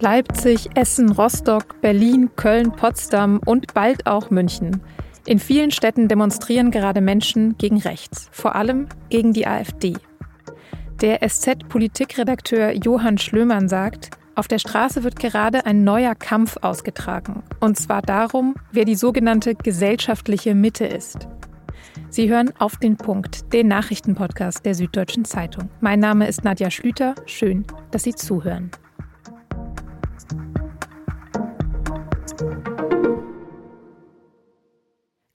Leipzig, Essen, Rostock, Berlin, Köln, Potsdam und bald auch München. In vielen Städten demonstrieren gerade Menschen gegen rechts, vor allem gegen die AfD. Der SZ-Politikredakteur Johann Schlömann sagt, auf der Straße wird gerade ein neuer Kampf ausgetragen. Und zwar darum, wer die sogenannte gesellschaftliche Mitte ist. Sie hören auf den Punkt, den Nachrichtenpodcast der Süddeutschen Zeitung. Mein Name ist Nadja Schlüter. Schön, dass Sie zuhören.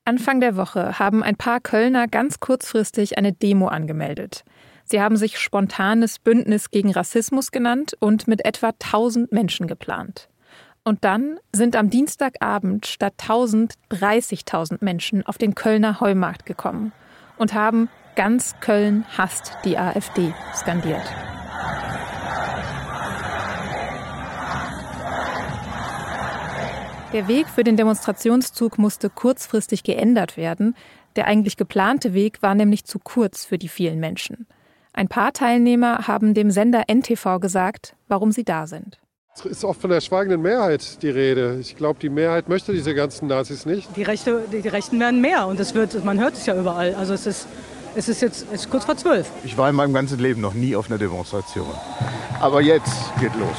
Anfang der Woche haben ein paar Kölner ganz kurzfristig eine Demo angemeldet. Sie haben sich spontanes Bündnis gegen Rassismus genannt und mit etwa 1000 Menschen geplant. Und dann sind am Dienstagabend statt 1000 30.000 Menschen auf den Kölner Heumarkt gekommen und haben ganz Köln hasst die AfD skandiert. Der Weg für den Demonstrationszug musste kurzfristig geändert werden. Der eigentlich geplante Weg war nämlich zu kurz für die vielen Menschen. Ein paar Teilnehmer haben dem Sender NTV gesagt, warum sie da sind. Es ist oft von der schweigenden Mehrheit die Rede. Ich glaube, die Mehrheit möchte diese ganzen Nazis nicht. Die, Rechte, die, Rechten werden mehr und es wird, man hört es ja überall. Also es ist, es ist jetzt es ist kurz vor zwölf. Ich war in meinem ganzen Leben noch nie auf einer Demonstration. Aber jetzt geht los.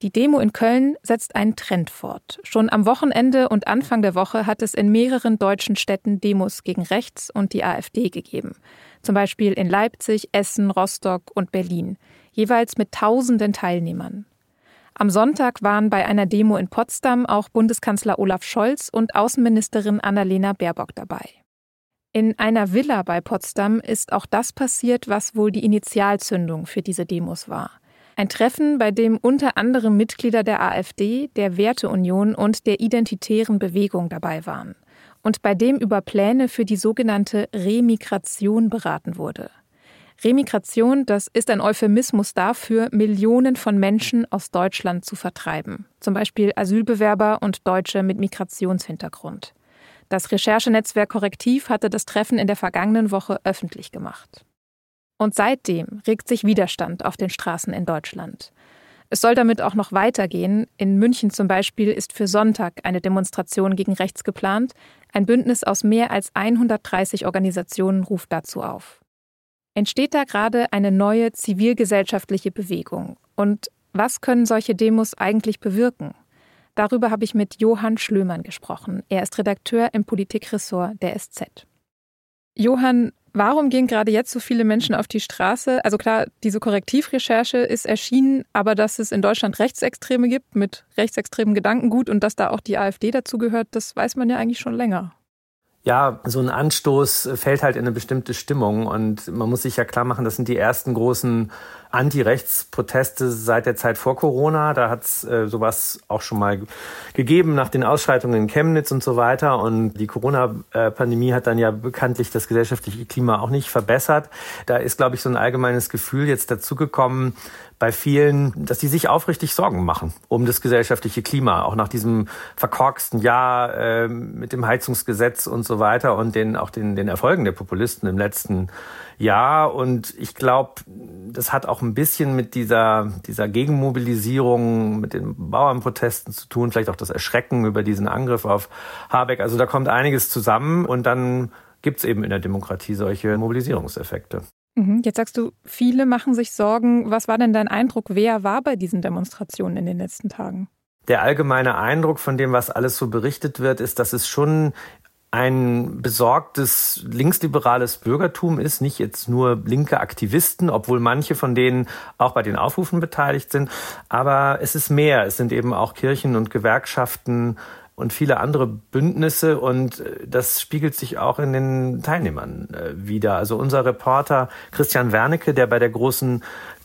Die Demo in Köln setzt einen Trend fort. Schon am Wochenende und Anfang der Woche hat es in mehreren deutschen Städten Demos gegen rechts und die AfD gegeben. Zum Beispiel in Leipzig, Essen, Rostock und Berlin. Jeweils mit tausenden Teilnehmern. Am Sonntag waren bei einer Demo in Potsdam auch Bundeskanzler Olaf Scholz und Außenministerin Annalena Baerbock dabei. In einer Villa bei Potsdam ist auch das passiert, was wohl die Initialzündung für diese Demos war. Ein Treffen, bei dem unter anderem Mitglieder der AfD, der Werteunion und der Identitären Bewegung dabei waren. Und bei dem über Pläne für die sogenannte Remigration beraten wurde. Remigration, das ist ein Euphemismus dafür, Millionen von Menschen aus Deutschland zu vertreiben. Zum Beispiel Asylbewerber und Deutsche mit Migrationshintergrund. Das Recherchenetzwerk Korrektiv hatte das Treffen in der vergangenen Woche öffentlich gemacht. Und seitdem regt sich Widerstand auf den Straßen in Deutschland. Es soll damit auch noch weitergehen. In München zum Beispiel ist für Sonntag eine Demonstration gegen rechts geplant. Ein Bündnis aus mehr als 130 Organisationen ruft dazu auf. Entsteht da gerade eine neue zivilgesellschaftliche Bewegung? Und was können solche Demos eigentlich bewirken? Darüber habe ich mit Johann Schlömann gesprochen. Er ist Redakteur im Politikressort der SZ. Johann, Warum gehen gerade jetzt so viele Menschen auf die Straße? Also klar, diese Korrektivrecherche ist erschienen, aber dass es in Deutschland Rechtsextreme gibt mit rechtsextremen Gedankengut und dass da auch die AfD dazu gehört, das weiß man ja eigentlich schon länger. Ja, so ein Anstoß fällt halt in eine bestimmte Stimmung und man muss sich ja klar machen, das sind die ersten großen Anti-Rechts-Proteste seit der Zeit vor Corona. Da hat es äh, sowas auch schon mal gegeben nach den Ausschreitungen in Chemnitz und so weiter. Und die Corona-Pandemie hat dann ja bekanntlich das gesellschaftliche Klima auch nicht verbessert. Da ist, glaube ich, so ein allgemeines Gefühl jetzt dazugekommen, bei vielen, dass die sich aufrichtig Sorgen machen um das gesellschaftliche Klima, auch nach diesem verkorksten Jahr äh, mit dem Heizungsgesetz und so weiter und den auch den, den Erfolgen der Populisten im letzten Jahr. Und ich glaube, das hat auch ein bisschen mit dieser, dieser Gegenmobilisierung, mit den Bauernprotesten zu tun, vielleicht auch das Erschrecken über diesen Angriff auf Habeck. Also da kommt einiges zusammen und dann gibt es eben in der Demokratie solche Mobilisierungseffekte. Mhm. Jetzt sagst du, viele machen sich Sorgen. Was war denn dein Eindruck? Wer war bei diesen Demonstrationen in den letzten Tagen? Der allgemeine Eindruck von dem, was alles so berichtet wird, ist, dass es schon ein besorgtes linksliberales Bürgertum ist, nicht jetzt nur linke Aktivisten, obwohl manche von denen auch bei den Aufrufen beteiligt sind. Aber es ist mehr. Es sind eben auch Kirchen und Gewerkschaften, und viele andere Bündnisse und äh, das spiegelt sich auch in den Teilnehmern äh, wieder. Also unser Reporter Christian Wernicke, der bei der großen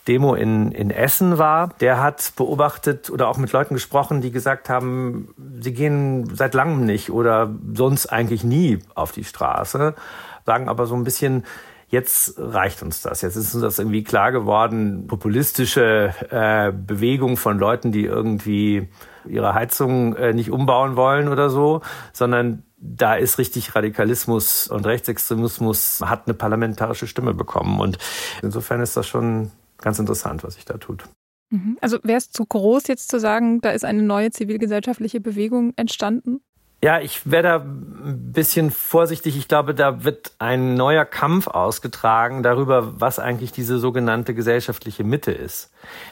Demo in, in Essen war, der hat beobachtet oder auch mit Leuten gesprochen, die gesagt haben, sie gehen seit langem nicht oder sonst eigentlich nie auf die Straße, sagen aber so ein bisschen, jetzt reicht uns das. Jetzt ist uns das irgendwie klar geworden, populistische äh, Bewegung von Leuten, die irgendwie ihre Heizung äh, nicht umbauen wollen oder so, sondern da ist richtig Radikalismus und Rechtsextremismus hat eine parlamentarische Stimme bekommen. Und insofern ist das schon ganz interessant, was sich da tut. Mhm. Also wäre es zu groß, jetzt zu sagen, da ist eine neue zivilgesellschaftliche Bewegung entstanden? Ja, ich wäre da ein bisschen vorsichtig. Ich glaube, da wird ein neuer Kampf ausgetragen darüber, was eigentlich diese sogenannte gesellschaftliche Mitte ist.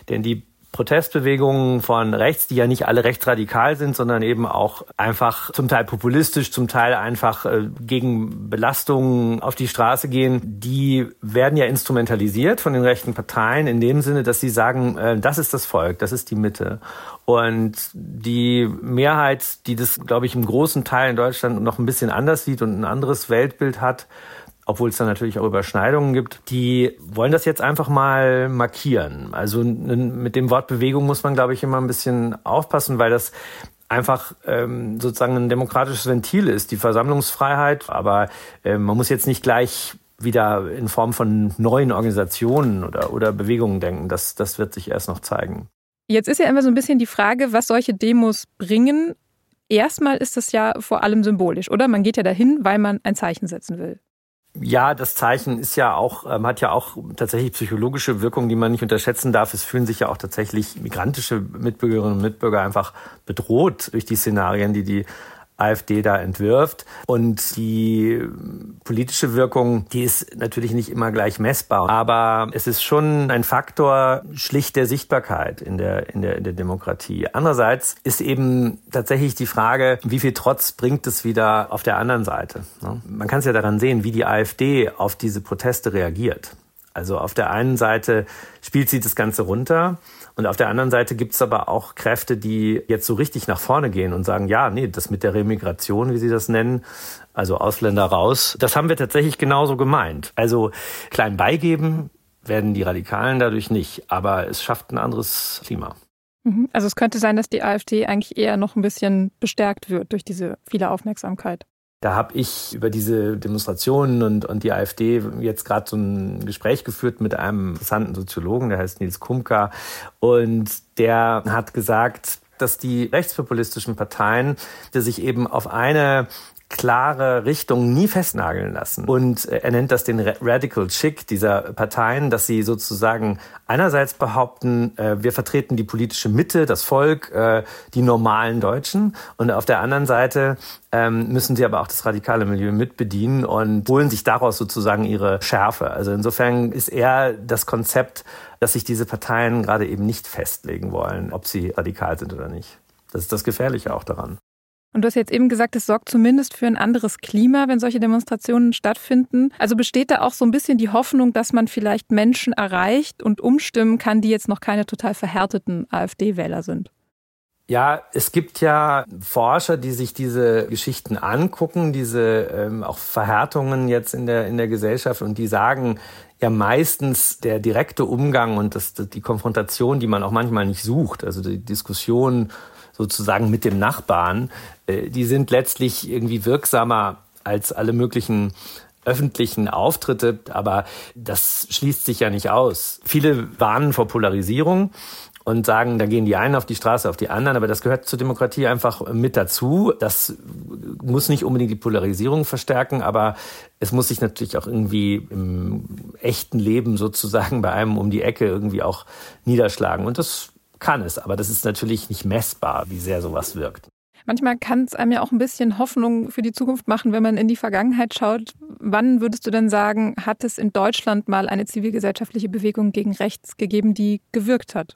Denn die Protestbewegungen von rechts, die ja nicht alle rechtsradikal sind, sondern eben auch einfach zum Teil populistisch, zum Teil einfach äh, gegen Belastungen auf die Straße gehen, die werden ja instrumentalisiert von den rechten Parteien in dem Sinne, dass sie sagen, äh, das ist das Volk, das ist die Mitte. Und die Mehrheit, die das, glaube ich, im großen Teil in Deutschland noch ein bisschen anders sieht und ein anderes Weltbild hat, obwohl es da natürlich auch Überschneidungen gibt, die wollen das jetzt einfach mal markieren. Also mit dem Wort Bewegung muss man, glaube ich, immer ein bisschen aufpassen, weil das einfach ähm, sozusagen ein demokratisches Ventil ist, die Versammlungsfreiheit. Aber äh, man muss jetzt nicht gleich wieder in Form von neuen Organisationen oder, oder Bewegungen denken. Das, das wird sich erst noch zeigen. Jetzt ist ja immer so ein bisschen die Frage, was solche Demos bringen. Erstmal ist das ja vor allem symbolisch, oder? Man geht ja dahin, weil man ein Zeichen setzen will. Ja, das Zeichen ist ja auch, ähm, hat ja auch tatsächlich psychologische Wirkung, die man nicht unterschätzen darf. Es fühlen sich ja auch tatsächlich migrantische Mitbürgerinnen und Mitbürger einfach bedroht durch die Szenarien, die die AfD da entwirft. Und die politische Wirkung, die ist natürlich nicht immer gleich messbar. Aber es ist schon ein Faktor schlicht der Sichtbarkeit in der, in der, in der Demokratie. Andererseits ist eben tatsächlich die Frage, wie viel Trotz bringt es wieder auf der anderen Seite? Ne? Man kann es ja daran sehen, wie die AfD auf diese Proteste reagiert. Also auf der einen Seite spielt sie das Ganze runter und auf der anderen Seite gibt es aber auch Kräfte, die jetzt so richtig nach vorne gehen und sagen, ja, nee, das mit der Remigration, wie sie das nennen, also Ausländer raus, das haben wir tatsächlich genauso gemeint. Also klein beigeben werden die Radikalen dadurch nicht, aber es schafft ein anderes Klima. Mhm. Also es könnte sein, dass die AfD eigentlich eher noch ein bisschen bestärkt wird durch diese viele Aufmerksamkeit. Da habe ich über diese Demonstrationen und, und die AfD jetzt gerade so ein Gespräch geführt mit einem interessanten Soziologen, der heißt Nils Kumka. Und der hat gesagt, dass die rechtspopulistischen Parteien, die sich eben auf eine klare Richtung nie festnageln lassen. Und äh, er nennt das den Radical Chick dieser Parteien, dass sie sozusagen einerseits behaupten, äh, wir vertreten die politische Mitte, das Volk, äh, die normalen Deutschen. Und auf der anderen Seite ähm, müssen sie aber auch das radikale Milieu mitbedienen und holen sich daraus sozusagen ihre Schärfe. Also insofern ist eher das Konzept, dass sich diese Parteien gerade eben nicht festlegen wollen, ob sie radikal sind oder nicht. Das ist das Gefährliche auch daran. Und du hast jetzt eben gesagt, es sorgt zumindest für ein anderes Klima, wenn solche Demonstrationen stattfinden. Also besteht da auch so ein bisschen die Hoffnung, dass man vielleicht Menschen erreicht und umstimmen kann, die jetzt noch keine total verhärteten AfD-Wähler sind? Ja, es gibt ja Forscher, die sich diese Geschichten angucken, diese ähm, auch Verhärtungen jetzt in der in der Gesellschaft und die sagen ja meistens der direkte Umgang und das, die Konfrontation, die man auch manchmal nicht sucht, also die Diskussion sozusagen mit dem Nachbarn, äh, die sind letztlich irgendwie wirksamer als alle möglichen öffentlichen Auftritte, aber das schließt sich ja nicht aus. Viele warnen vor Polarisierung und sagen, da gehen die einen auf die Straße, auf die anderen, aber das gehört zur Demokratie einfach mit dazu. Das muss nicht unbedingt die Polarisierung verstärken, aber es muss sich natürlich auch irgendwie im echten Leben sozusagen bei einem um die Ecke irgendwie auch niederschlagen. Und das kann es, aber das ist natürlich nicht messbar, wie sehr sowas wirkt. Manchmal kann es einem ja auch ein bisschen Hoffnung für die Zukunft machen, wenn man in die Vergangenheit schaut. Wann würdest du denn sagen, hat es in Deutschland mal eine zivilgesellschaftliche Bewegung gegen rechts gegeben, die gewirkt hat?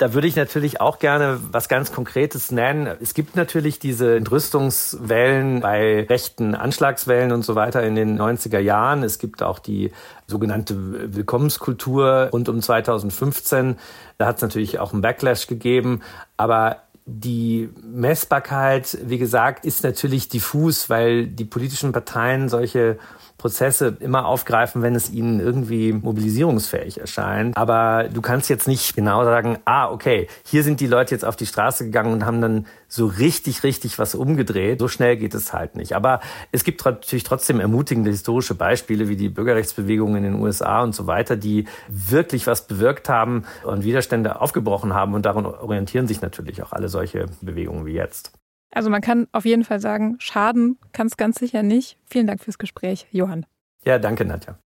Da würde ich natürlich auch gerne was ganz Konkretes nennen. Es gibt natürlich diese Entrüstungswellen bei rechten Anschlagswellen und so weiter in den 90er Jahren. Es gibt auch die sogenannte Willkommenskultur rund um 2015. Da hat es natürlich auch einen Backlash gegeben. Aber die Messbarkeit, wie gesagt, ist natürlich diffus, weil die politischen Parteien solche Prozesse immer aufgreifen, wenn es ihnen irgendwie mobilisierungsfähig erscheint. Aber du kannst jetzt nicht genau sagen, ah, okay, hier sind die Leute jetzt auf die Straße gegangen und haben dann so richtig, richtig was umgedreht. So schnell geht es halt nicht. Aber es gibt natürlich trotzdem ermutigende historische Beispiele wie die Bürgerrechtsbewegung in den USA und so weiter, die wirklich was bewirkt haben und Widerstände aufgebrochen haben. Und daran orientieren sich natürlich auch alle solche Bewegungen wie jetzt. Also man kann auf jeden Fall sagen, schaden kann es ganz sicher nicht. Vielen Dank fürs Gespräch, Johann. Ja, danke, Nadja.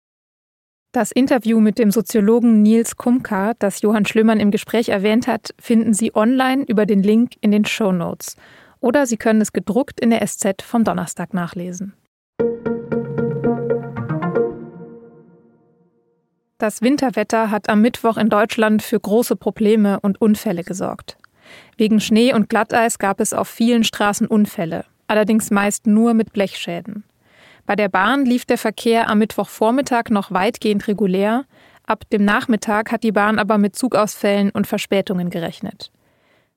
Das Interview mit dem Soziologen Nils Kumka, das Johann Schlömann im Gespräch erwähnt hat, finden Sie online über den Link in den Show Notes. Oder Sie können es gedruckt in der SZ vom Donnerstag nachlesen. Das Winterwetter hat am Mittwoch in Deutschland für große Probleme und Unfälle gesorgt. Wegen Schnee und Glatteis gab es auf vielen Straßen Unfälle, allerdings meist nur mit Blechschäden. Bei der Bahn lief der Verkehr am Mittwochvormittag noch weitgehend regulär, ab dem Nachmittag hat die Bahn aber mit Zugausfällen und Verspätungen gerechnet.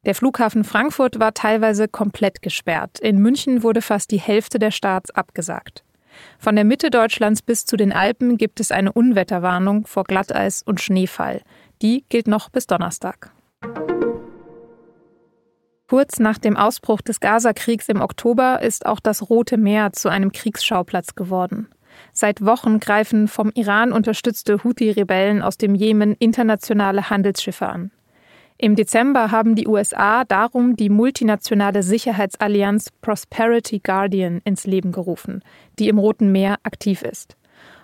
Der Flughafen Frankfurt war teilweise komplett gesperrt. In München wurde fast die Hälfte der Starts abgesagt. Von der Mitte Deutschlands bis zu den Alpen gibt es eine Unwetterwarnung vor Glatteis und Schneefall. Die gilt noch bis Donnerstag. Kurz nach dem Ausbruch des Gazakriegs im Oktober ist auch das Rote Meer zu einem Kriegsschauplatz geworden. Seit Wochen greifen vom Iran unterstützte Houthi-Rebellen aus dem Jemen internationale Handelsschiffe an. Im Dezember haben die USA darum die multinationale Sicherheitsallianz Prosperity Guardian ins Leben gerufen, die im Roten Meer aktiv ist.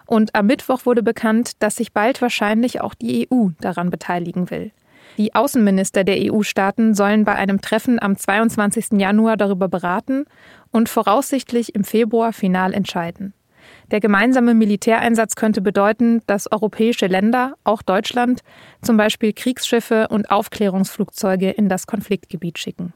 Und am Mittwoch wurde bekannt, dass sich bald wahrscheinlich auch die EU daran beteiligen will. Die Außenminister der EU-Staaten sollen bei einem Treffen am 22. Januar darüber beraten und voraussichtlich im Februar final entscheiden. Der gemeinsame Militäreinsatz könnte bedeuten, dass europäische Länder, auch Deutschland, zum Beispiel Kriegsschiffe und Aufklärungsflugzeuge in das Konfliktgebiet schicken.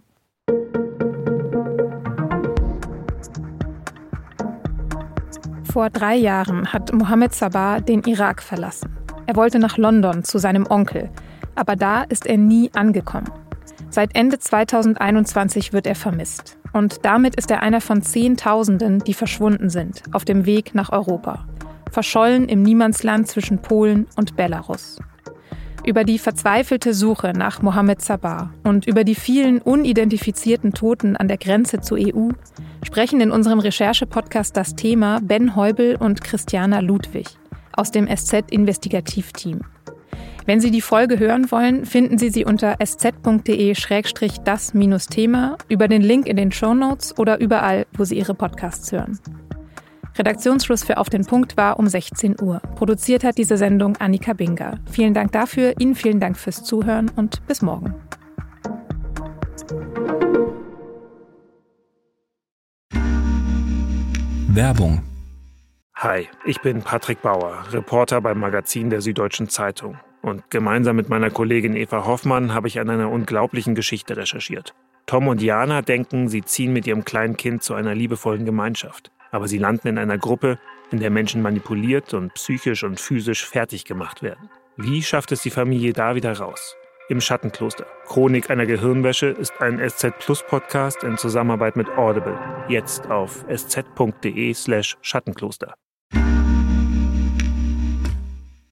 Vor drei Jahren hat Mohammed Sabah den Irak verlassen. Er wollte nach London zu seinem Onkel, aber da ist er nie angekommen. Seit Ende 2021 wird er vermisst. Und damit ist er einer von Zehntausenden, die verschwunden sind, auf dem Weg nach Europa. Verschollen im Niemandsland zwischen Polen und Belarus. Über die verzweifelte Suche nach Mohammed Sabah und über die vielen unidentifizierten Toten an der Grenze zur EU sprechen in unserem Recherche-Podcast das Thema Ben Heubel und Christiana Ludwig aus dem SZ-Investigativteam. Wenn Sie die Folge hören wollen, finden Sie sie unter sz.de-das-thema über den Link in den Show Notes oder überall, wo Sie Ihre Podcasts hören. Redaktionsschluss für Auf den Punkt war um 16 Uhr. Produziert hat diese Sendung Annika Binger. Vielen Dank dafür, Ihnen vielen Dank fürs Zuhören und bis morgen. Werbung Hi, ich bin Patrick Bauer, Reporter beim Magazin der Süddeutschen Zeitung. Und gemeinsam mit meiner Kollegin Eva Hoffmann habe ich an einer unglaublichen Geschichte recherchiert. Tom und Jana denken, sie ziehen mit ihrem kleinen Kind zu einer liebevollen Gemeinschaft. Aber sie landen in einer Gruppe, in der Menschen manipuliert und psychisch und physisch fertig gemacht werden. Wie schafft es die Familie da wieder raus? Im Schattenkloster. Chronik einer Gehirnwäsche ist ein SZ Plus Podcast in Zusammenarbeit mit Audible. Jetzt auf sz.de slash Schattenkloster.